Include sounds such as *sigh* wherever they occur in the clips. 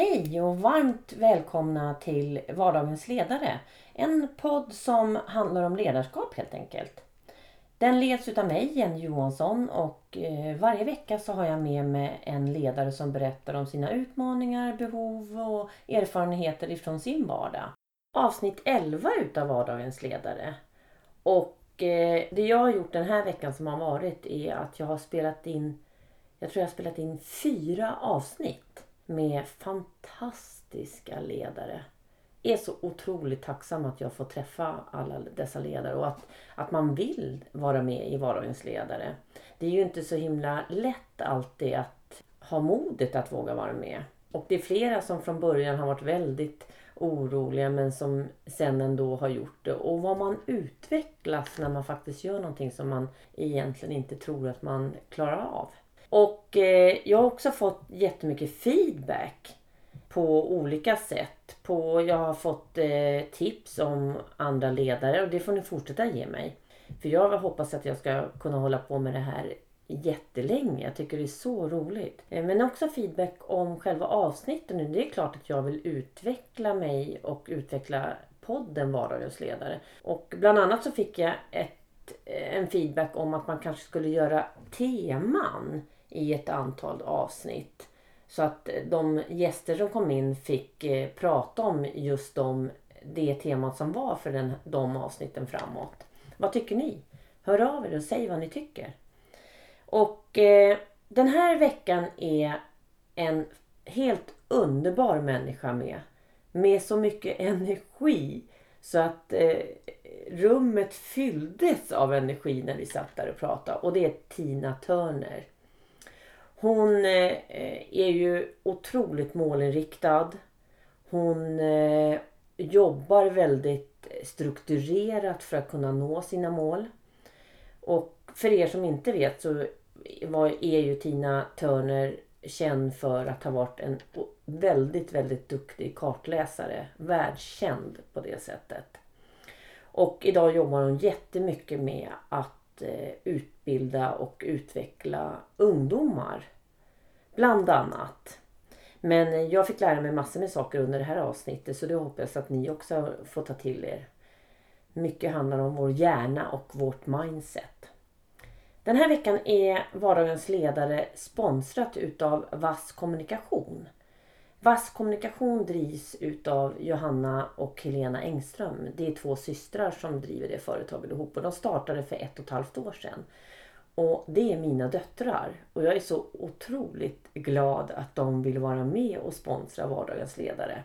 Hej och varmt välkomna till Vardagens ledare. En podd som handlar om ledarskap helt enkelt. Den leds utav mig, Jenny Johansson och eh, varje vecka så har jag med mig en ledare som berättar om sina utmaningar, behov och erfarenheter ifrån sin vardag. Avsnitt 11 utav Vardagens ledare. Och eh, det jag har gjort den här veckan som har varit är att jag har spelat in, jag tror jag har spelat in fyra avsnitt med fantastiska ledare. Jag är så otroligt tacksam att jag får träffa alla dessa ledare och att, att man vill vara med i Vardagens ledare. Det är ju inte så himla lätt alltid att ha modet att våga vara med. Och det är flera som från början har varit väldigt oroliga men som sen ändå har gjort det. Och vad man utvecklas när man faktiskt gör någonting som man egentligen inte tror att man klarar av. Och eh, jag har också fått jättemycket feedback på olika sätt. På, jag har fått eh, tips om andra ledare och det får ni fortsätta ge mig. För jag hoppas att jag ska kunna hålla på med det här jättelänge. Jag tycker det är så roligt. Eh, men också feedback om själva avsnitten nu. Det är klart att jag vill utveckla mig och utveckla podden Vardagens ledare. Och bland annat så fick jag ett, eh, en feedback om att man kanske skulle göra teman i ett antal avsnitt. Så att eh, de gäster som kom in fick eh, prata om just de, det temat som var för den, de avsnitten framåt. Vad tycker ni? Hör av er och säg vad ni tycker. Och eh, den här veckan är en helt underbar människa med. Med så mycket *laughs* energi så att eh, rummet fylldes av energi när vi satt där och pratade. Och det är Tina Turner. Hon eh, är ju otroligt målinriktad. Hon eh, jobbar väldigt strukturerat för att kunna nå sina mål. Och för er som inte vet så är ju Tina Turner känd för att ha varit en väldigt, väldigt duktig kartläsare. Världskänd på det sättet. Och idag jobbar hon jättemycket med att Eh, utbilda och utveckla ungdomar. Bland annat. Men eh, jag fick lära mig massor med saker under det här avsnittet så det hoppas jag att ni också får ta till er. Mycket handlar om vår hjärna och vårt mindset. Den här veckan är Vardagens ledare sponsrat utav Vass Kommunikation. Vass kommunikation drivs utav Johanna och Helena Engström. Det är två systrar som driver det företaget ihop och de startade för ett och ett halvt år sedan. Och det är mina döttrar och jag är så otroligt glad att de vill vara med och sponsra Vardagens ledare.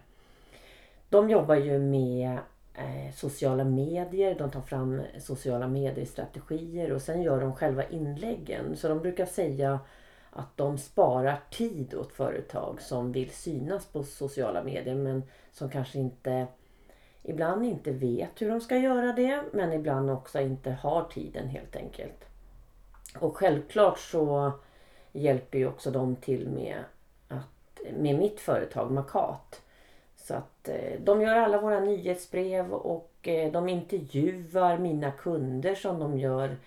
De jobbar ju med eh, sociala medier, de tar fram sociala mediestrategier och sen gör de själva inläggen. Så de brukar säga att de sparar tid åt företag som vill synas på sociala medier men som kanske inte ibland inte vet hur de ska göra det men ibland också inte har tiden helt enkelt. Och självklart så hjälper ju också de till med, att, med mitt företag Makat. Så att eh, de gör alla våra nyhetsbrev och eh, de intervjuar mina kunder som de gör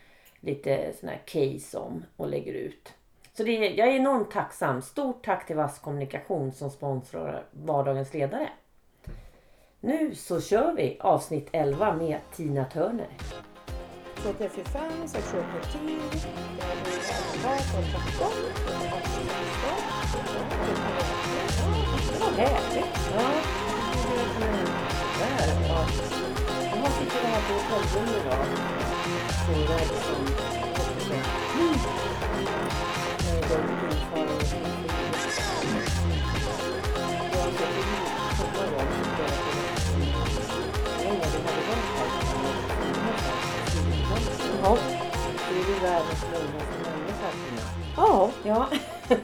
lite såna här case om och lägger ut. Så det är, jag är enormt tacksam. Stort tack till Vass Kommunikation som sponsrar Vardagens ledare. Nu så kör vi avsnitt 11 med Tina Turner. 345, 610, bakom 13, Vad härligt! Ja, där. Ja. Jag sitter här på hotellrum idag. Så det liksom... Ja, du är världens lugnaste människa Ja. *laughs*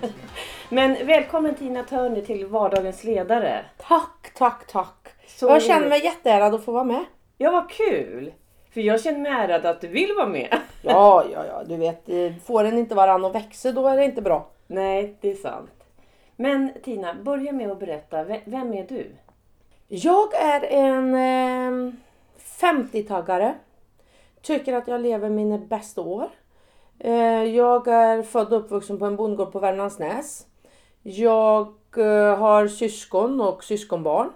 Men välkommen Tina Turner till Vardagens ledare. Tack, tack, tack. Så jag känner mig jätteärad att få vara med. Ja, vad kul! För jag känner mig ärad att du vill vara med. Ja, ja, ja, du vet, får den inte varann att växa då är det inte bra. Nej, det är sant. Men Tina, börja med att berätta. Vem är du? Jag är en eh, 50-taggare. Tycker att jag lever mina bästa år. Eh, jag är född och uppvuxen på en bondgård på Värmlandsnäs. Jag eh, har syskon och syskonbarn.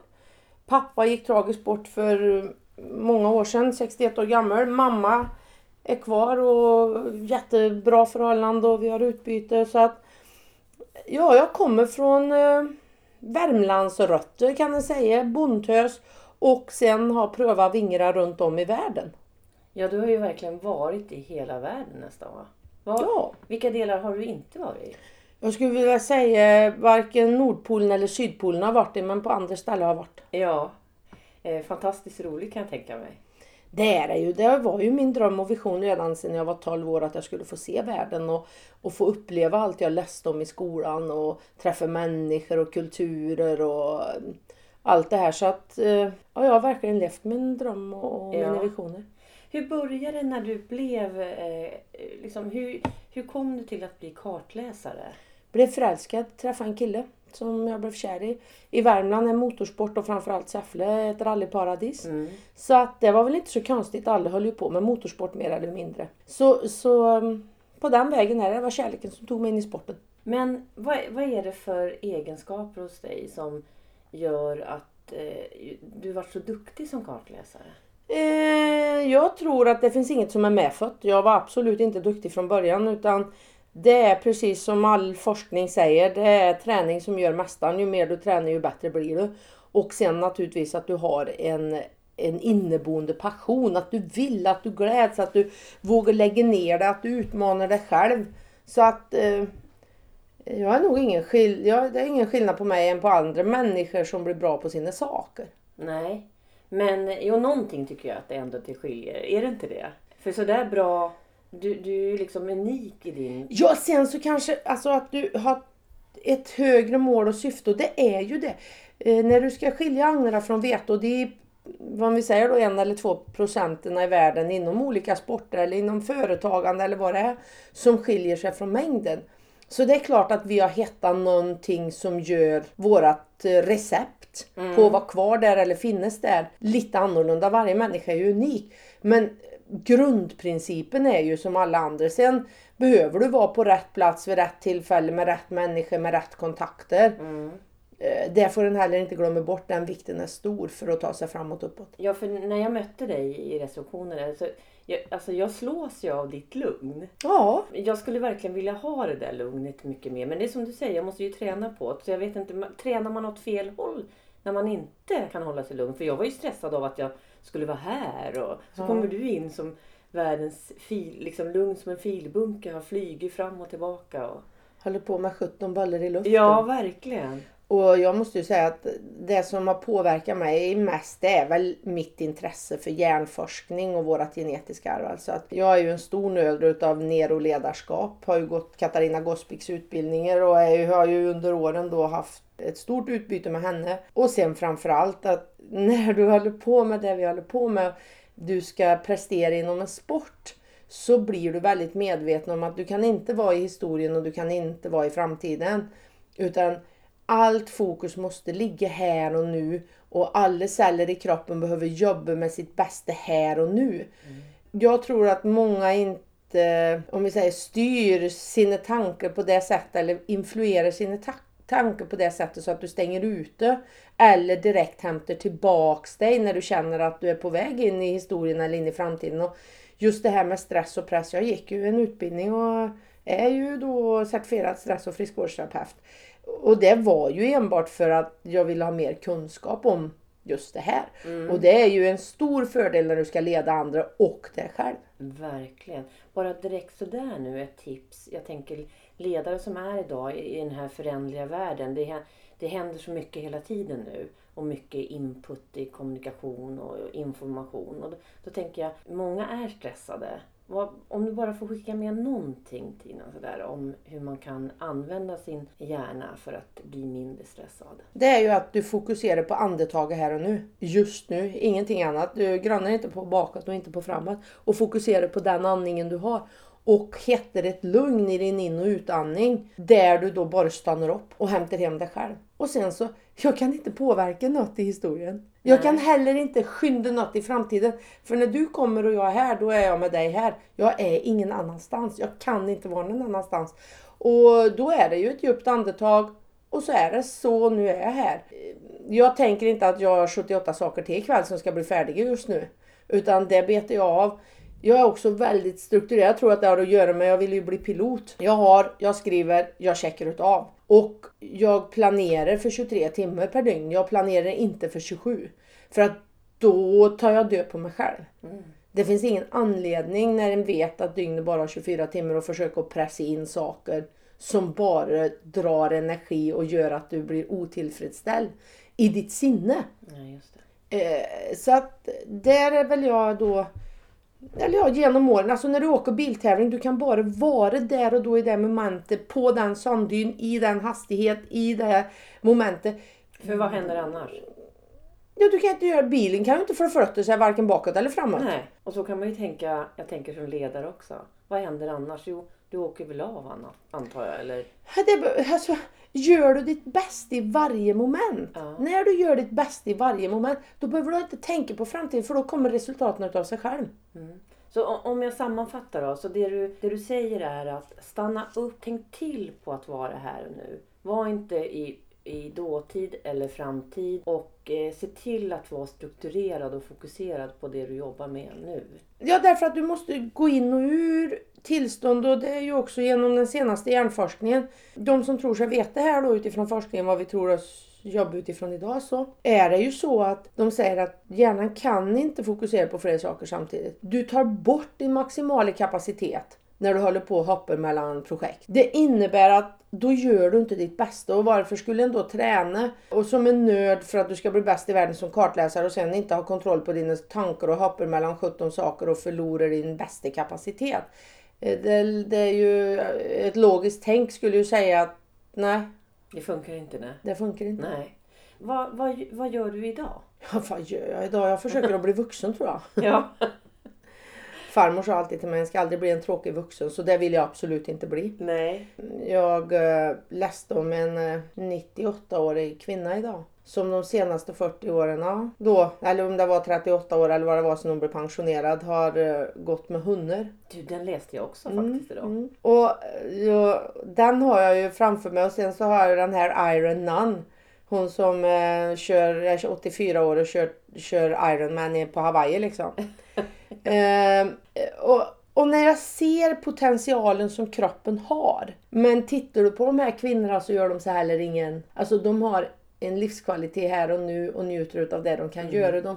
Pappa gick tragiskt bort för många år sedan, 61 år gammal. Mamma är kvar och jättebra förhållande och vi har utbyte. Så att, ja, jag kommer från eh, Värmlands rötter kan man säga, bondtös och sen har prövat vingra runt om i världen. Ja, du har ju verkligen varit i hela världen nästan va? Var, Ja. Vilka delar har du inte varit i? Jag skulle vilja säga varken Nordpolen eller Sydpolen har varit det, men på andra ställen har jag varit. Ja, fantastiskt roligt kan jag tänka mig. Det är det ju. Det var ju min dröm och vision redan sedan jag var 12 år att jag skulle få se världen och, och få uppleva allt jag läste om i skolan och träffa människor och kulturer och mm, allt det här. Så att eh, ja, jag har verkligen levt min dröm och, och Ja. mina visioner. Hur började det när du blev, eh, liksom, hur, hur kom du till att bli kartläsare? Blev förälskad, träffade en kille som jag blev kär i. I Värmland är motorsport och framförallt Säffle ett rallyparadis. Mm. Så att det var väl inte så konstigt. Alla höll ju på med motorsport mer eller mindre. Så, så um, på den vägen är det. Det var kärleken som tog mig in i sporten. Men vad, vad är det för egenskaper hos dig som gör att eh, du var så duktig som kartläsare? Eh, jag tror att det finns inget som är medfött. Jag var absolut inte duktig från början utan det är precis som all forskning säger. Det är träning som gör mästaren. Ju mer du tränar ju bättre blir du. Och sen naturligtvis att du har en, en inneboende passion. Att du vill, att du gläds, att du vågar lägga ner det, att du utmanar dig själv. Så att eh, jag är nog ingen, skill- jag, det är ingen skillnad på mig än på andra människor som blir bra på sina saker. Nej. Men jo, någonting tycker jag att det ändå skiljer. Är det inte det? För sådär bra, du, du är liksom unik i din... Ja, sen så kanske alltså att du har ett högre mål och syfte och det är ju det. Eh, när du ska skilja agnarna från vete och det är vad vi säger då en eller två procenterna i världen inom olika sporter eller inom företagande eller vad det är som skiljer sig från mängden. Så det är klart att vi har hittat någonting som gör vårat eh, recept på att vara kvar där eller finnas där lite annorlunda. Varje människa är ju unik. Men grundprincipen är ju som alla andra. Sen behöver du vara på rätt plats vid rätt tillfälle med rätt människor med rätt kontakter. Mm. Eh, Det får en heller inte glömma bort. Den vikten är stor för att ta sig framåt och uppåt. Ja, för när jag mötte dig i receptionen så jag, alltså jag slås ju av ditt lugn. Ja, Jag skulle verkligen vilja ha det där lugnet mycket mer. Men det är som du säger, jag måste ju träna på det. Så jag vet inte, tränar man åt fel håll när man inte kan hålla sig lugn? För jag var ju stressad av att jag skulle vara här och så kommer du in som världens fil, liksom lugn som en filbunke, har flugit fram och tillbaka. Och... håller på med 17 bollar i luften. Ja, verkligen. Och jag måste ju säga att det som har påverkat mig mest det är väl mitt intresse för hjärnforskning och vårat genetiska arv. Alltså att jag är ju en stor nördare utav neuroledarskap. Har ju gått Katarina Gospiks utbildningar och är ju, har ju under åren då haft ett stort utbyte med henne. Och sen framförallt att när du håller på med det vi håller på med, du ska prestera inom en sport så blir du väldigt medveten om att du kan inte vara i historien och du kan inte vara i framtiden. Utan allt fokus måste ligga här och nu och alla celler i kroppen behöver jobba med sitt bästa här och nu. Jag tror att många inte, om vi säger styr sina tankar på det sättet eller influerar sina ta- tankar på det sättet så att du stänger ute eller direkt hämtar tillbaks dig när du känner att du är på väg in i historien eller in i framtiden. Och just det här med stress och press. Jag gick ju en utbildning och är ju då certifierad stress och friskvårdsterapeut. Och det var ju enbart för att jag ville ha mer kunskap om just det här. Och det är ju en stor fördel när du ska leda andra och dig själv. Verkligen. Bara direkt sådär nu ett tips. Jag tänker ledare som är idag i den här förändliga världen. Det, det händer så mycket hela tiden nu. Och mycket input i kommunikation och information. Och då, då tänker jag, många är stressade. Vad, om du bara får skicka med någonting Tina sådär, om hur man kan använda sin hjärna för att bli mindre stressad. Det är ju att du fokuserar på andetaget här och nu. Just nu, ingenting annat. Du grannar inte på bakåt och inte på framåt. Och fokuserar på den andningen du har. Och hittar ett lugn i din in och utandning. Där du då bara stannar upp och hämtar hem dig själv. Och sen så, jag kan inte påverka något i historien. Jag kan heller inte skynda något i framtiden. För när du kommer och jag är här, då är jag med dig här. Jag är ingen annanstans. Jag kan inte vara någon annanstans. Och då är det ju ett djupt andetag Och så är det så, nu är jag här. Jag tänker inte att jag har 78 saker till ikväll som ska bli färdiga just nu. Utan det betar jag av. Jag är också väldigt strukturerad. Jag tror att det har att göra med, jag vill ju bli pilot. Jag har, jag skriver, jag checkar utav. Och jag planerar för 23 timmar per dygn. Jag planerar inte för 27. För att då tar jag död på mig själv. Mm. Det finns ingen anledning när en vet att dygnet bara har 24 timmar att försöka pressa in saker som bara drar energi och gör att du blir otillfredsställd i ditt sinne. Ja, just det. Eh, så att där är väl jag då eller ja, genom åren. Alltså när du åker biltävling, du kan bara vara där och då i det momentet, på den sanddyn, i den hastighet, i det momentet. För vad händer annars? Ja, du kan inte göra, bilen kan ju inte förflytta sig varken bakåt eller framåt. Nej, och så kan man ju tänka, jag tänker som ledare också. Vad händer annars? Jo, du åker väl av Anna, antar jag? Eller? Det, alltså, gör du ditt bästa i varje moment. Ja. När du gör ditt bästa i varje moment, då behöver du inte tänka på framtiden för då kommer resultaten av sig själv. Mm. Så om jag sammanfattar då, så det du, det du säger är att stanna upp, tänk till på att vara här och nu. Var inte i i dåtid eller framtid och eh, se till att vara strukturerad och fokuserad på det du jobbar med nu. Ja, därför att du måste gå in och ur tillstånd och det är ju också genom den senaste hjärnforskningen. De som tror sig veta här då utifrån forskningen vad vi tror oss jobba utifrån idag så är det ju så att de säger att hjärnan kan inte fokusera på flera saker samtidigt. Du tar bort din maximala kapacitet när du håller på och hoppar mellan projekt. Det innebär att då gör du inte ditt bästa. Och varför skulle en då träna och som en nörd för att du ska bli bäst i världen som kartläsare och sen inte ha kontroll på dina tankar och hoppar mellan 17 saker och förlorar din bästa kapacitet. Eh, det, det är ju ett logiskt tänk skulle ju säga att nej. Det funkar inte nej. Det funkar inte. Nej. Vad, vad, vad gör du idag? Ja, vad gör jag idag? Jag försöker att bli vuxen tror jag. Ja. *laughs* Farmor sa alltid till mig, jag ska aldrig bli en tråkig vuxen. Så det vill jag absolut inte bli. Nej. Jag äh, läste om en eh, 98-årig kvinna idag. Som de senaste 40 åren, ja, då, eller om det var 38 år eller vad det var som hon blev pensionerad, har äh, gått med hundar. Du, den läste jag också mm, faktiskt idag. Mm. Och ja, den har jag ju framför mig och sen så har jag den här Iron Nun. Hon som eh, kör, är 84 år och kör, kör Ironman på Hawaii liksom. *laughs* eh, och, och när jag ser potentialen som kroppen har. Men tittar du på de här kvinnorna så gör de så heller ingen... Alltså de har en livskvalitet här och nu och njuter av det de kan mm. göra. De,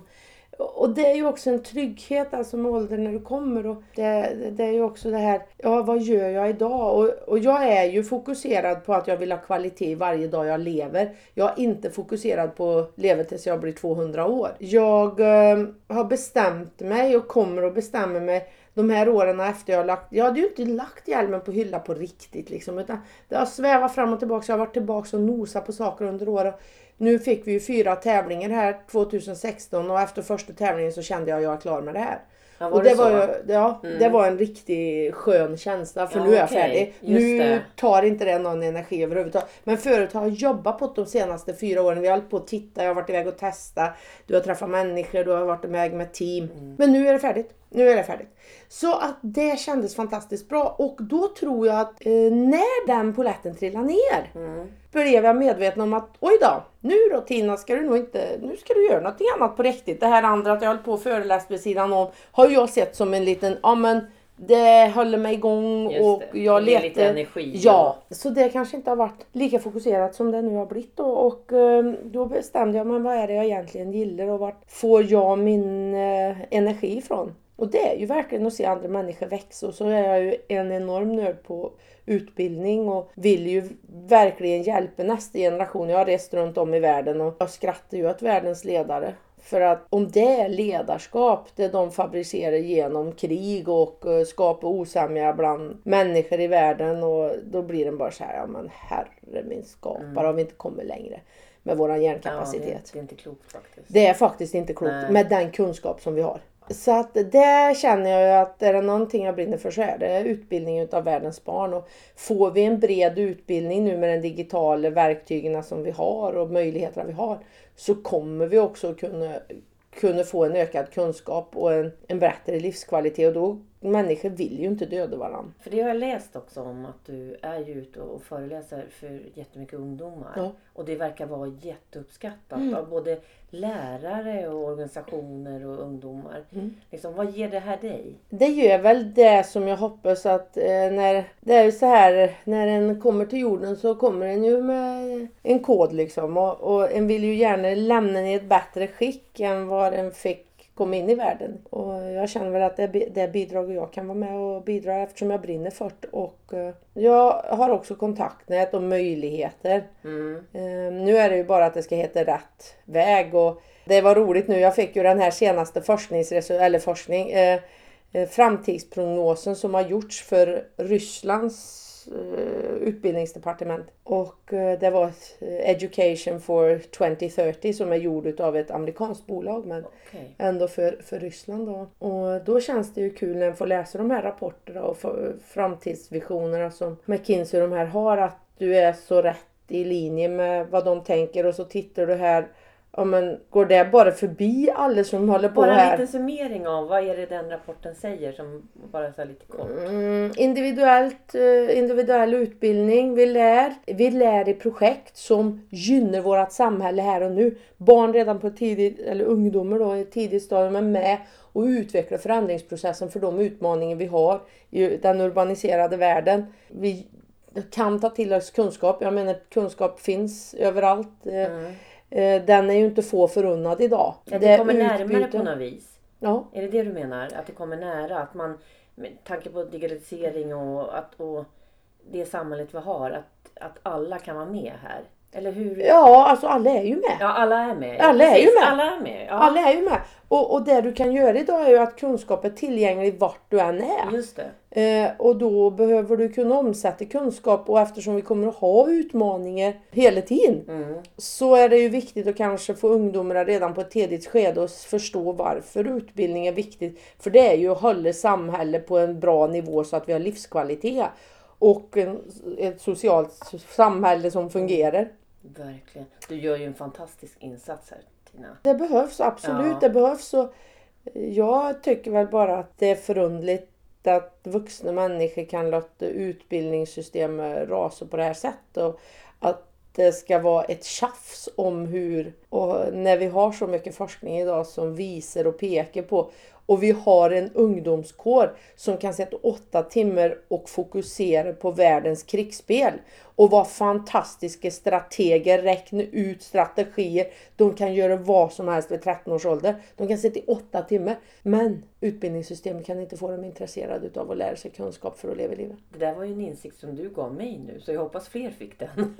och det är ju också en trygghet alltså med åldern när du kommer. Och det, det är ju också det här, ja vad gör jag idag? Och, och jag är ju fokuserad på att jag vill ha kvalitet varje dag jag lever. Jag är inte fokuserad på att leva tills jag blir 200 år. Jag eh, har bestämt mig och kommer att bestämma mig de här åren efter jag har lagt, jag hade ju inte lagt hjälmen på hylla på riktigt liksom. Utan det har svävat fram och tillbaka. Jag har varit tillbaka och nosat på saker under åren. Nu fick vi ju fyra tävlingar här 2016 och efter första tävlingen så kände jag att jag är klar med det här. Ja, och det, det var, ju, ja, mm. det var en riktigt skön känsla för ja, nu är jag okay. färdig. Just nu det. tar inte det någon energi överhuvudtaget. Men förut har jag jobbat på de senaste fyra åren. Vi har hållit på att titta, jag har varit iväg och testat. Du har träffat människor, du har varit iväg med team. Mm. Men nu är det färdigt. Nu är det färdigt. Så att det kändes fantastiskt bra och då tror jag att eh, när den poletten trillade ner mm. blev jag medveten om att oj då, nu då Tina ska du nog inte, nu ska du göra någonting annat på riktigt. Det här andra att jag höll på och föreläst vid sidan om har jag sett som en liten, ja men det håller mig igång och jag letar. lite energi. Ja, så det kanske inte har varit lika fokuserat som det nu har blivit då. Och ehm, då bestämde jag mig vad är det jag egentligen gillar och vart får jag min eh, energi ifrån? Och det är ju verkligen att se andra människor växa och så är jag ju en enorm nörd på utbildning och vill ju verkligen hjälpa nästa generation. Jag har rest runt om i världen och jag skrattar ju åt världens ledare. För att om det är ledarskap, det de fabricerar genom krig och uh, skapar osämja bland människor i världen och då blir den bara så här, ja men herre min skapare mm. om vi inte kommer längre med våran hjärnkapacitet. Ja, det, är inte klokt faktiskt. Det är faktiskt inte klokt Nej. med den kunskap som vi har. Så att det känner jag ju att är det någonting jag brinner för så är det utbildning av världens barn. Och får vi en bred utbildning nu med de digitala verktygen som vi har och möjligheterna vi har så kommer vi också kunna, kunna få en ökad kunskap och en, en bättre livskvalitet och då människor vill ju inte döda varandra. För det har jag läst också om att du är ju ute och föreläser för jättemycket ungdomar. Ja. Och det verkar vara jätteuppskattat Mm. av både lärare och organisationer och ungdomar. Mm. Liksom, vad ger det här dig? Det gör väl det som jag hoppas att eh, när det är så här när en kommer till jorden så kommer en ju med en kod liksom och, och en vill ju gärna lämna den i ett bättre skick än vad en fick komma in i världen. Och jag känner väl att det är det bidrag jag kan vara med och bidra eftersom jag brinner för det. Och eh, jag har också kontaktnät och möjligheter. Mm. Eh, Nu är det ju bara att det ska heta rätt väg och det var roligt nu. Jag fick ju den här senaste forskningsresultat, eller forskning, eh, eh, framtidsprognosen som har gjorts för Rysslands utbildningsdepartement. Och eh, det var eh, Education for 2030 som är gjord av ett amerikanskt bolag men Okej. ändå för, för Ryssland då. Och då känns det ju kul när man får läsa de här rapporterna och framtidsvisionerna som McKinsey och de här har att du är så rätt i linje med vad de tänker och så tittar du här Ja men går det bara förbi alla som håller på Bara en här? liten summering av vad är det den rapporten säger som bara så här lite kort. Mm, individuellt, eh, individuell utbildning. Vi lär, vi lär i projekt som gynnar vårt samhälle här och nu. Barn redan på tidigt, eller ungdomar då, i tidigt stadium är med och utvecklar förändringsprocessen för de utmaningar vi har i den urbaniserade världen. Vi kan ta till oss kunskap. Jag menar kunskap finns överallt. Eh, Mm. Eh, Den är ju inte få förunnad idag. Att det kommer är närmare på något vis. Ja. Är det det du menar? Att det kommer nära? Att man med tanke på digitalisering och, att, och det samhället vi har, att, att alla kan vara med här? Eller hur? ja, alltså alla är ju med. Ja, alla är med. Alla är ju med. Alla är med. Ja, Alla är ju med. Och, och det du kan göra idag är ju att kunskap är tillgänglig vart du än är. just det. Eh, och då behöver du kunna omsätta kunskap och eftersom vi kommer att ha utmaningar hela tiden Mm. så är det ju viktigt att kanske få ungdomar redan på ett tidigt skede att förstå varför utbildning är viktigt. För det är ju att hålla samhället på en bra nivå så att vi har livskvalitet och en, ett socialt samhälle som fungerar. Verkligen. Du gör ju en fantastisk insats här Tina. Det behövs absolut, Ja. det behövs. Och jag tycker väl bara att det är förundligt att vuxna människor kan låta utbildningssystemet rasa på det här sättet. Och att det ska vara ett tjafs om hur, och när vi har så mycket forskning idag som visar och pekar på och vi har en ungdomskår som kan sätta åtta timmar och fokusera på världens krigsspel. Och vara fantastiska strateger, räkna ut strategier. De kan göra vad som helst vid 13 års ålder. De kan sitta i åtta timmar. Men utbildningssystemet kan inte få dem intresserade av att lära sig kunskap för att leva livet. Det där var ju en insikt som du gav mig nu så jag hoppas fler fick den. *laughs*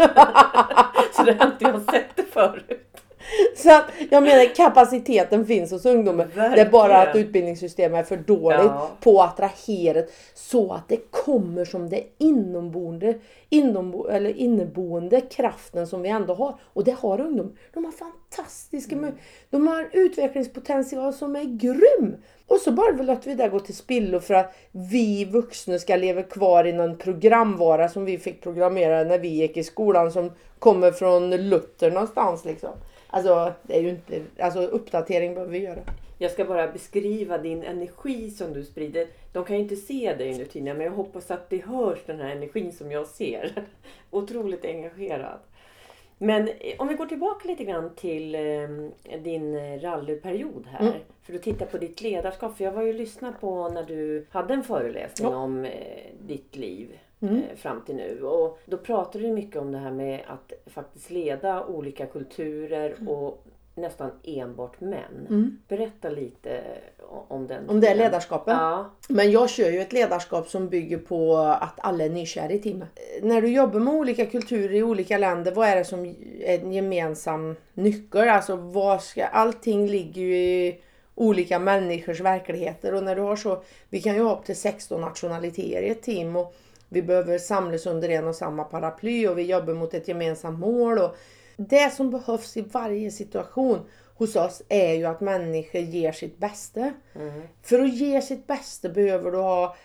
så det har inte jag sett det förut. *laughs* Så att, jag menar kapaciteten finns hos ungdomar. Det är bara att Verkligen. utbildningssystemet är för dåligt Ja. på att attrahera så att det kommer som det inomboende, inombo, eller inneboende kraften som vi ändå har. Och det har ungdom. De har fantastiska Mm. De har utvecklingspotential som är grym. Och så bara vill att vi där går till spillo för att vi vuxna ska leva kvar i någon programvara som vi fick programmera när vi gick i skolan som kommer från Luther någonstans liksom. Alltså, det är ju inte, alltså uppdatering behöver vi göra. Jag ska bara beskriva din energi som du sprider. De kan ju inte se dig nu Tina, men jag hoppas att det hörs den här energin som jag ser. *laughs* Otroligt engagerad. Men eh, om vi går tillbaka lite grann till eh, din rallyperiod här. Mm. För att titta på ditt ledarskap. För jag var ju och lyssnade på när du hade en föreläsning Ja. om eh, ditt liv Mm. eh, fram till nu. Och då pratade du mycket om det här med att faktiskt leda olika kulturer och nästan enbart män. Mm. Berätta lite om den. Om det ledarskapet. Ja. Men jag kör ju ett ledarskap som bygger på att alla är nykära i teamet. När du jobbar med olika kulturer i olika länder, vad är det som är en gemensam nyckel? Alltså vad ska, allting ligger ju i olika människors verkligheter och när du har så, vi kan ju ha upp till 16 nationaliteter i ett team och vi behöver samlas under en och samma paraply och vi jobbar mot ett gemensamt mål. Och det som behövs i varje situation hos oss är ju att människor ger sitt bästa. För att ge sitt bästa behöver du ha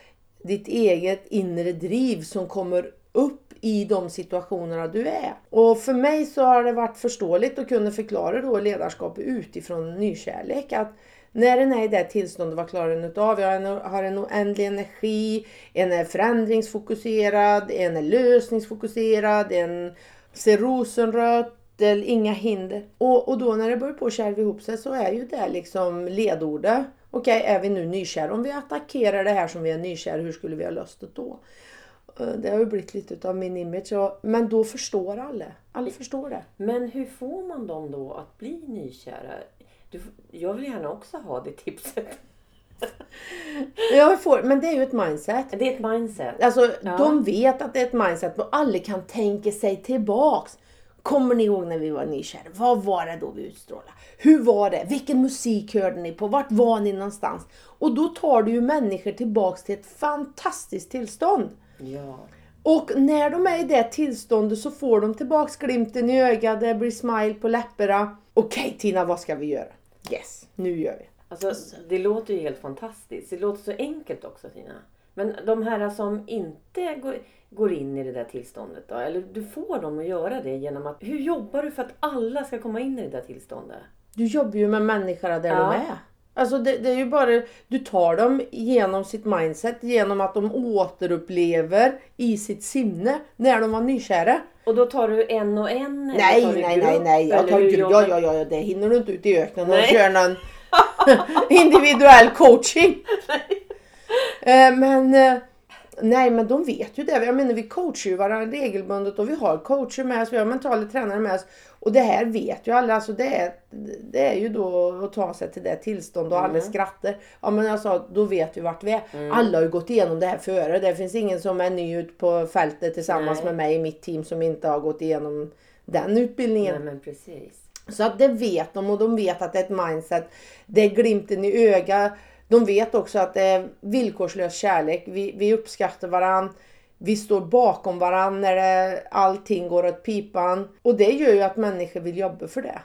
ditt eget inre driv som kommer upp i de situationerna du är. Och för mig så har det varit förståeligt att kunna förklara då ledarskap utifrån nykärlek. Att När den är i det tillståndet, vad klarar den utav? Jag har en- har en oändlig energi, en är förändringsfokuserad, en är lösningsfokuserad, en ser rosenrött, det är inga hinder. Och, och då när det börjar på kärva ihop sig så är ju det liksom ledordet. Okej, är vi nu nykära? Om vi attackerar det här som vi är nykära, hur skulle vi ha löst det då? Eh, det har ju blivit lite av min image. Men då förstår alla. Alla förstår det. Men hur får man dem då att bli nykära? Du, jag vill gärna också ha det tipset. *laughs* Jag får, men det är ju ett mindset. Det är ett mindset. Alltså, Ja. de vet att det är ett mindset och alla kan tänka sig tillbaks. Kommer ni ihåg när vi var nykära? Vad var det då vi utstrålade? Hur var det? Vilken musik hörde ni på? Vart var ni någonstans? Och då tar du ju människor tillbaks till ett fantastiskt tillstånd. Ja. Och när de är i det tillståndet så får de tillbaks glimten i ögat, det blir smile på läpparna. Okej Tina, vad ska vi göra? Yes, nu gör vi. Alltså, det låter ju helt fantastiskt. Det låter så enkelt också Tina. Men de här som inte går, in i det där tillståndet då? Eller du får dem att göra det genom att... Hur jobbar du för att alla ska komma in i det där tillståndet? Du jobbar ju med människor där Ja. de är. Alltså det, det är ju bara, du tar dem genom sitt mindset, genom att de återupplever i sitt sinne när de var nykära. Och då tar du en och en? Nej, nej, nej, nej. Jag tar grupp. Ja, ja, ja, det hinner du inte ut i öknen och köra någon *laughs* individuell coaching. Eh, men eh, nej, men de vet ju det. Jag menar, vi coachar ju varandra regelbundet och vi har coacher med oss, vi har mentala tränare med oss. Och det här vet ju alla. Alltså det, är, det är ju då att ta sig till det tillstånd och alla skrattar. Ja men jag sa, då vet vi vart vi är. Alla har ju gått igenom det här före. Det finns ingen som är ny ut på fältet tillsammans Nej. med mig i mitt team som inte har gått igenom den utbildningen. Nej, men precis. Så att det vet de och de vet att det är ett mindset. Det är glimten i ögat. De vet också att det är villkorslös kärlek. Vi, vi uppskattar varandra. Vi står bakom varandra när det, allting går åt pipan. Och det gör ju att människor vill jobba för det.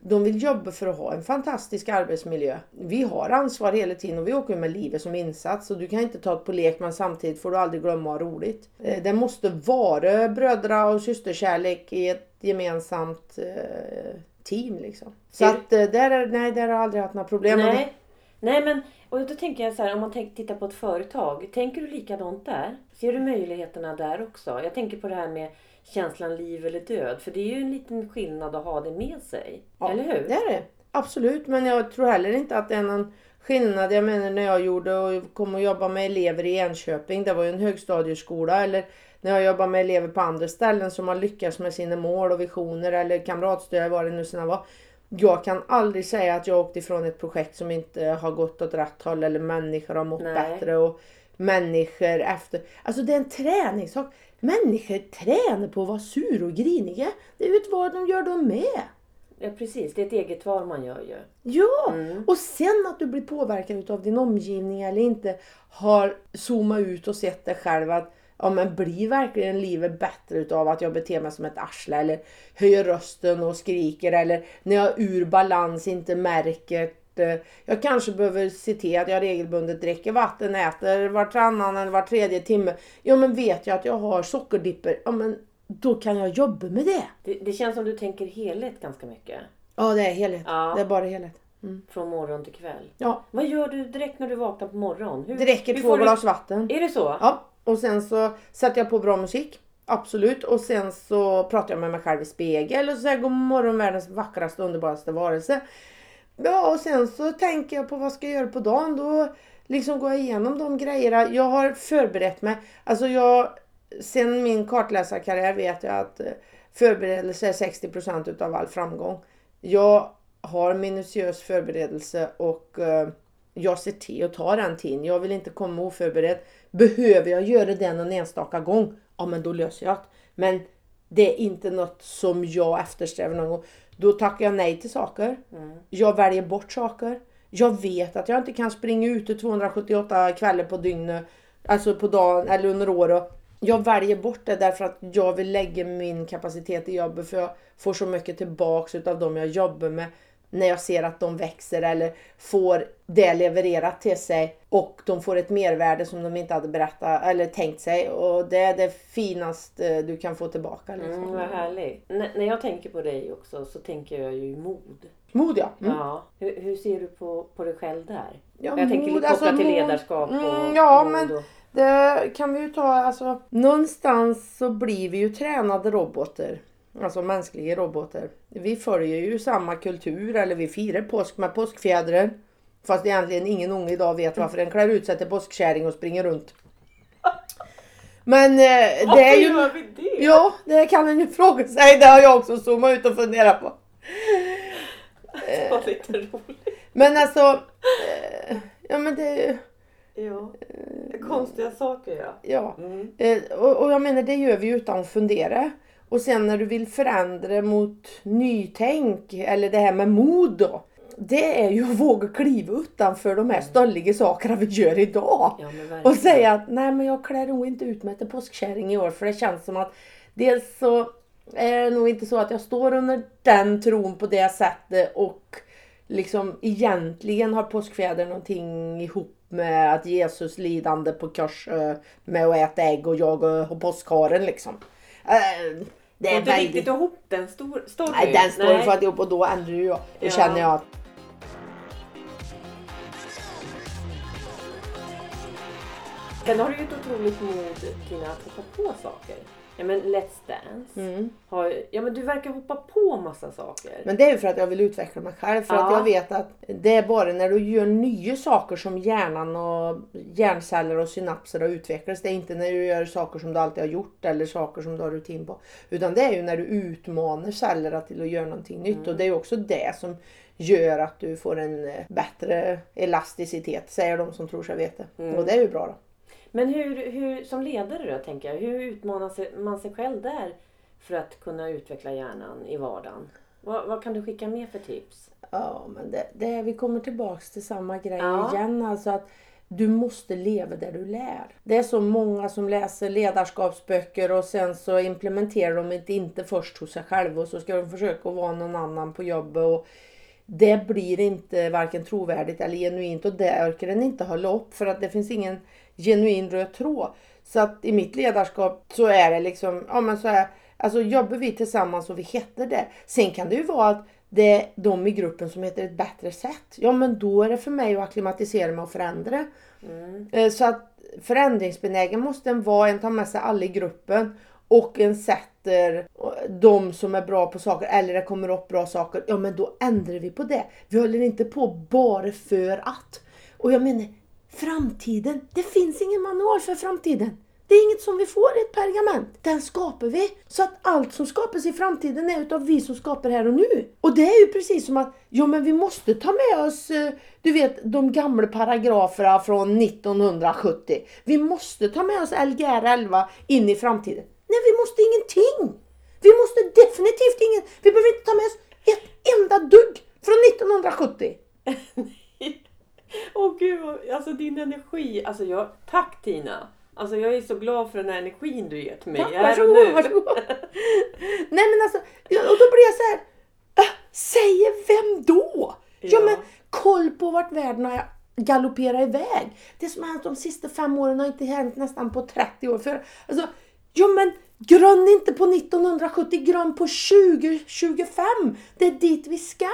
De vill jobba för att ha en fantastisk arbetsmiljö. Vi har ansvar hela tiden och vi åker med livet som insats. Och du kan inte ta det på lek men samtidigt får du aldrig glömma att ha roligt. Eh, Det måste vara brödra och systerkärlek i ett gemensamt eh, team liksom. Så att eh, där, är, nej, där har jag aldrig haft några problem. Nej. Nej men, och då tänker jag så här, om man tittar på ett företag. Tänker du likadant där? Ser du möjligheterna där också? Jag tänker på det här med känslan liv eller död. För det är ju en liten skillnad att ha det med sig. Ja, eller hur? Det är det. Absolut, men jag tror heller inte att det är någon skillnad. Jag menar när jag gjorde och kom och jobbade med elever i Enköping. Det var ju en högstadieskola. Eller när jag jobbar med elever på andra ställen som har lyckats med sina mål och visioner eller kamratstöd vad det nu sina var. Jag kan aldrig säga att jag åkte ifrån ett projekt som inte har gått åt rätt håll eller människor har mått Nej. bättre och människor efter. Alltså det är en träningssak. Människor tränar på att vara sur och griniga. Det är ju ett val de gör de med. Ja precis, det är ett eget val man gör ju. Ja, Mm. och sen att du blir påverkad av din omgivning eller inte har zoomat ut och sett det själv att ja, men blir verkligen livet bättre utav att jag beter mig som ett arsle eller höjer rösten och skriker eller när jag är ur balans inte märker eh, jag kanske behöver se till att jag regelbundet dricker vatten, äter varannan eller var tredje timme. Ja men vet jag att jag har sockerdipper, ja men då kan jag jobba med det. Det, det känns som du tänker helhet ganska mycket. Ja det är helhet. Ja. Det är bara helhet. Från morgon till kväll. Ja, Vad gör du direkt när du vaknar på morgonen? Hur, det räcker hur två får du- glas vatten. Är det så? Ja, och sen så sätter jag på bra musik. Absolut. Och sen så pratar jag med mig själv i spegel och så säger jag god morgon världens vackraste underbaraste varelse. Ja och sen så tänker jag på vad ska jag göra på dagen. Då liksom går jag igenom de grejerna. Jag har förberett mig. Alltså jag, sen min kartläsarkarriär vet jag att eh, förberedelse är 60% utav all framgång. Jag har minutiös förberedelse och eh, jag ser till att ta den tiden. Jag vill inte komma oförberedd. Behöver jag göra det någon enstaka gång, ja men då löser jag det. Men det är inte något som jag eftersträvar någon gång. Då tackar jag nej till saker. Jag väljer bort saker. Jag vet att jag inte kan springa ute 278 kvällar på dygnet. Alltså på dagen eller under året. Jag väljer bort det därför att jag vill lägga min kapacitet i jobbet. För jag får så mycket tillbaks utav dem jag jobbar med. När jag ser att de växer eller får det levererat till sig och de får ett mervärde som de inte hade berättat eller tänkt sig. Och det är det finaste du kan få tillbaka. Liksom. Mm, vad härligt. N- när jag tänker på dig också så tänker jag ju mod. Mod ja. Mm. Ja. Hur, hur ser du på, på dig själv där? Ja, jag tänker mod, lite kopplat alltså, till mod- ledarskap och Mm, ja, mod men- och... Det kan vi ju ta, alltså någonstans så blir vi ju tränade robotar. Alltså mänskliga robotar. Vi följer ju samma kultur eller vi firar påsk med påskfjädrar. Fast egentligen ingen unge idag vet varför den klär ut sig till påskkärring och springer runt. Men eh, det är ju... gör vi det? Ja, det kan en ju fråga sig. Det har jag också zoomat ut och funderat på. Det var lite roligt. Men alltså... Eh, ja men det. Ja. Konstiga saker ja. Ja. Mm. Eh, och, och jag menar det gör vi utan att fundera. Och sen när du vill förändra mot nytänk eller det här med mod då. Det är ju att våga kliva utanför de här stolliga sakerna vi gör idag. Ja. Och säga att nej men jag klär nog inte ut mig till påskkärring i år för det känns som att dels så är det nog inte så att jag står under den tron på det sättet och liksom egentligen har påskfjäder någonting ihop med att Jesus lidande på kors eh, med att äta ägg och jag och påskharen liksom. Det är inte väldigt... riktigt ihop den stor, storyn. Nej den står ju för ihop och då ändrar ju jag. Då Ja. känner jag att Sen har du ju ett otroligt mod Tina att hoppa på saker. Ja men Let's Dance. Mm. Har, ja men du verkar hoppa på massa saker. Men det är ju för att jag vill utveckla mig själv. För att Ja. jag vet att det är bara när du gör nya saker som hjärnan och hjärnceller och synapser har utvecklats. Det är inte när du gör saker som du alltid har gjort eller saker som du har rutin på. Utan det är ju när du utmanar cellerna till att göra någonting nytt. Och det är ju också det som gör att du får en eh, bättre elasticitet, säger de som tror sig veta. Och det är ju bra då. Men hur, hur, som ledare då tänker jag, hur utmanar man sig själv där för att kunna utveckla hjärnan i vardagen? Vad, vad kan du skicka med för tips? Ja, men det, det, vi kommer tillbaks till samma grej Ja. igen. Alltså att du måste leva där du lär. Det är så många som läser ledarskapsböcker och sen så implementerar de det inte först hos sig själva och så ska de försöka att vara någon annan på jobbet. Och det blir inte varken trovärdigt eller genuint och det orkar den inte hålla upp för att det finns ingen genuin röd tråd. Så att i mitt ledarskap så är det liksom, ja men så är Alltså jobbar vi tillsammans och vi heter det. Sen kan det ju vara att det är de i gruppen som heter ett bättre sätt. Ja men då är det för mig att acklimatisera mig och förändra. Eh, Så att förändringsbenägen måste en vara, en tar med sig alla i gruppen och en sätter de som är bra på saker eller det kommer upp bra saker. Ja men då ändrar vi på det. Vi håller inte på bara för att. Och jag menar framtiden, det finns ingen manual för framtiden. Det är inget som vi får i ett pergament. Den skapar vi. Så att allt som skapas i framtiden är utav vi som skapar här och nu. Och det är ju precis som att, ja men vi måste ta med oss, eh, du vet de gamla paragraferna från 1970. Vi måste ta med oss Lgr 11 in i framtiden. Nej vi måste ingenting. Vi måste definitivt ingen, vi behöver inte ta med oss ett enda dugg från 1970. *laughs* *laughs* Åh gud, alltså din energi. Alltså jag, tack Tina. Alltså jag är så glad för den här energin du till mig Tack, varsågod, nu. varsågod. *laughs* Nej men alltså, och då blir jag så här. Äh, säger vem då? Ja. Ja. men koll på vart världen har galopperat iväg. Det som har hänt de sista fem åren har inte hänt nästan på 30 år. För, alltså, ja men grön inte på 1970, grön på 2025. Det är dit vi ska.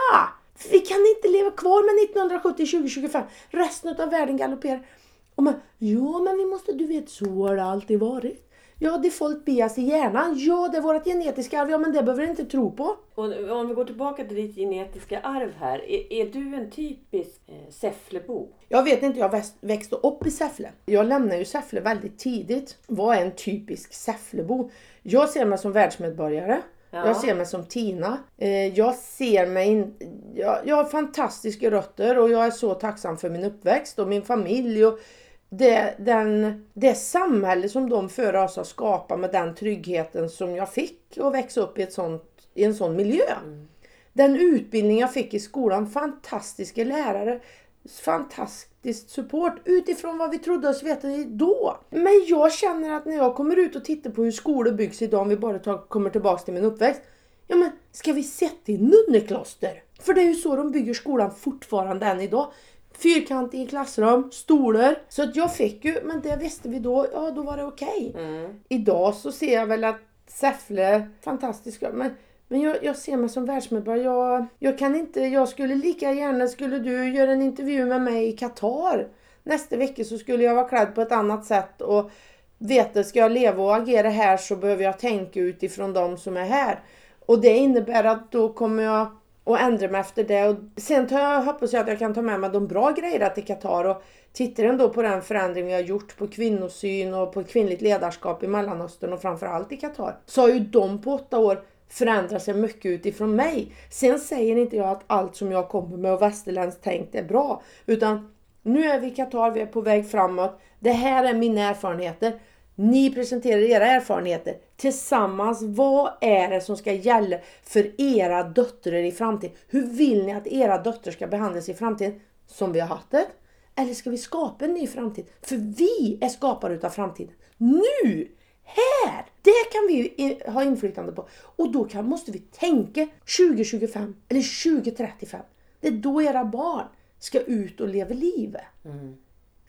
Vi kan inte leva kvar med 1970 2025. Resten av världen galopperar. Och man, ja men vi måste, du vet så har det alltid varit. Ja, default bias i hjärnan. Ja, det är vårt genetiska arv. Ja, men det behöver du inte tro på. Och om vi går tillbaka till ditt genetiska arv här. Är, är du en typisk eh, Säfflebo? Jag vet inte, jag växt- växte upp i Säffle. Jag lämnade ju Säffle väldigt tidigt. Vad är en typisk Säfflebo? Jag ser mig som världsmedborgare. Ja. Jag ser mig som Tina. Eh, Jag ser mig... In... Jag, har fantastiska rötter och jag är så tacksam för min uppväxt och min familj. Och det, den, det samhälle som de före oss har skapat med den tryggheten som jag fick att växa upp i, ett sånt, i en sån miljö. Den utbildning jag fick i skolan, fantastiska lärare, fantastiskt support utifrån vad vi trodde oss veta då. Men jag känner att när jag kommer ut och tittar på hur skolor byggs idag, om vi bara tar, kommer tillbaks till min uppväxt. Ja men ska vi sätta i nunnekloster? För det är ju så de bygger skolan fortfarande än idag. Fyrkantig i klassrum, stolar. Så att jag fick ju, men det visste vi då, ja då var det okej. Mm. Idag så ser jag väl att Säffle, fantastiska, men men jag, jag ser mig som världsmedborgare. Jag, jag kan inte, jag skulle lika gärna, skulle du göra en intervju med mig i Qatar nästa vecka så skulle jag vara klädd på ett annat sätt och veta, ska jag leva och agera här så behöver jag tänka utifrån de som är här. Och det innebär att då kommer jag att ändra mig efter det. Och sen tar jag, hoppas jag att jag kan ta med mig de bra grejerna till Qatar och tittar ändå på den förändring vi har gjort på kvinnosyn och på kvinnligt ledarskap i Mellanöstern och framförallt i Qatar. Så har ju de på åtta år förändrar sig mycket utifrån mig. Sen säger inte jag att allt som jag kommer med och västerländskt tänkt är bra. Utan nu är vi i Qatar, vi är på väg framåt. Det här är mina erfarenheter. Ni presenterar era erfarenheter. Tillsammans, vad är det som ska gälla för era döttrar i framtiden? Hur vill ni att era döttrar ska behandlas i framtiden? Som vi har haft det? Eller ska vi skapa en ny framtid? För vi är skapare utav framtiden. Nu! Här! Det kan vi ha inflytande på. Och då kan, måste vi tänka 2025 eller 2035. Det är då era barn ska ut och leva livet. Mm.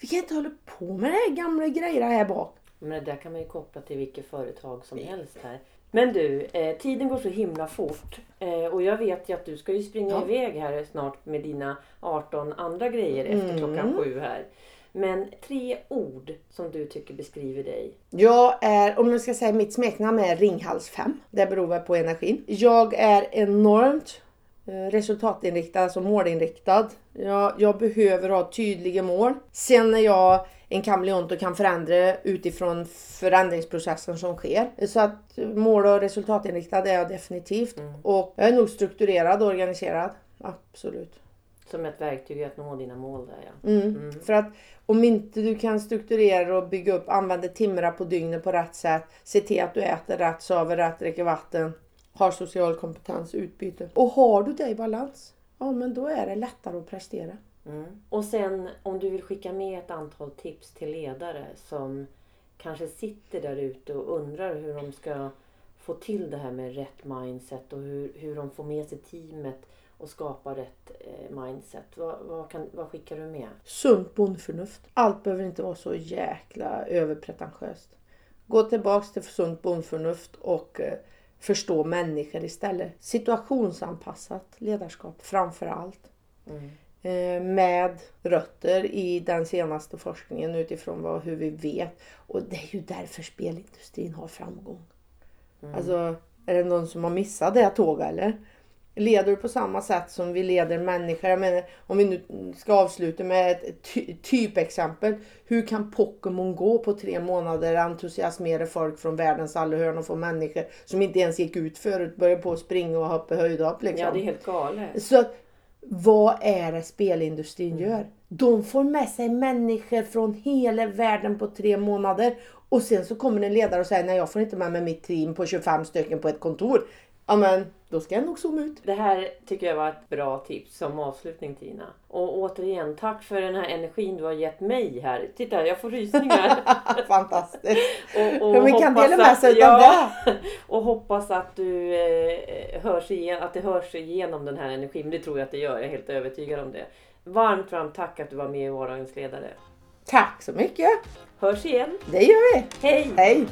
Vi kan inte hålla på med de här gamla grejerna här bak. Men det där kan man ju koppla till vilket företag som helst här. Men du, eh, tiden går så himla fort. Eh, och jag vet ju att du ska ju springa Ja. iväg här snart med dina 18 andra grejer efter Mm. klockan sju här. Men tre ord som du tycker beskriver dig. Jag är, om jag ska säga mitt smeknamn är Ringhals 5. Det beror väl på energin. Jag är enormt eh, resultatinriktad, alltså målinriktad. Jag, jag behöver ha tydliga mål. Sen är jag en kameleont och kan förändra utifrån förändringsprocessen som sker. Så att mål och resultatinriktad är jag definitivt. Och jag är nog strukturerad och organiserad. Absolut. Som ett verktyg att nå dina mål där ja. Mm. För att om inte du kan strukturera och bygga upp, använda timmarna på dygnet på rätt sätt, se till att du äter rätt, sover rätt, dricker vatten, har social kompetens, utbyte. Och har du det i balans, ja men då är det lättare att prestera. Mm. Och sen om du vill skicka med ett antal tips till ledare som kanske sitter där ute och undrar hur de ska få till det här med rätt mindset och hur, hur de får med sig teamet och skapa rätt eh, mindset. Vad, vad, kan, vad skickar du med? Sunt bondförnuft. Allt behöver inte vara så jäkla överpretentiöst. Gå tillbaks till sunt bondförnuft och eh, förstå människor istället. Situationsanpassat ledarskap framför allt. Mm. eh, med rötter i den senaste forskningen utifrån vad, hur vi vet. Och det är ju därför spelindustrin har framgång. Alltså, är det någon som har missat det tåget eller? Leder på samma sätt som vi leder människor? Jag menar, om vi nu ska avsluta med ett ty- typexempel. Hur kan Pokémon gå på tre månader, entusiasmera folk från världens alla hörn och få människor som inte ens gick ut förut börja på att springa och hoppa höjdhopp liksom? Ja, det är helt galet. Så att, vad är det spelindustrin gör? De får med sig människor från hela världen på tre månader. Och sen så kommer en ledare och säger nej jag får inte med mig mitt team på 25 stycken på ett kontor. Ja men då ska jag nog zooma ut. Det här tycker jag var ett bra tips som avslutning Tina. Och återigen, tack för den här energin du har gett mig här. Titta, jag får rysningar. *laughs* Fantastiskt. Och, och Hur kan dela med sig utav ja, *laughs* Och hoppas att, du, eh, hörs igen, att det hörs igenom den här energin. Det tror jag att det gör, jag är helt övertygad om det. Varmt, varmt tack att du var med i Vardagens ledare. Tack så mycket. Hörs igen. Det gör vi. Hej! Hej.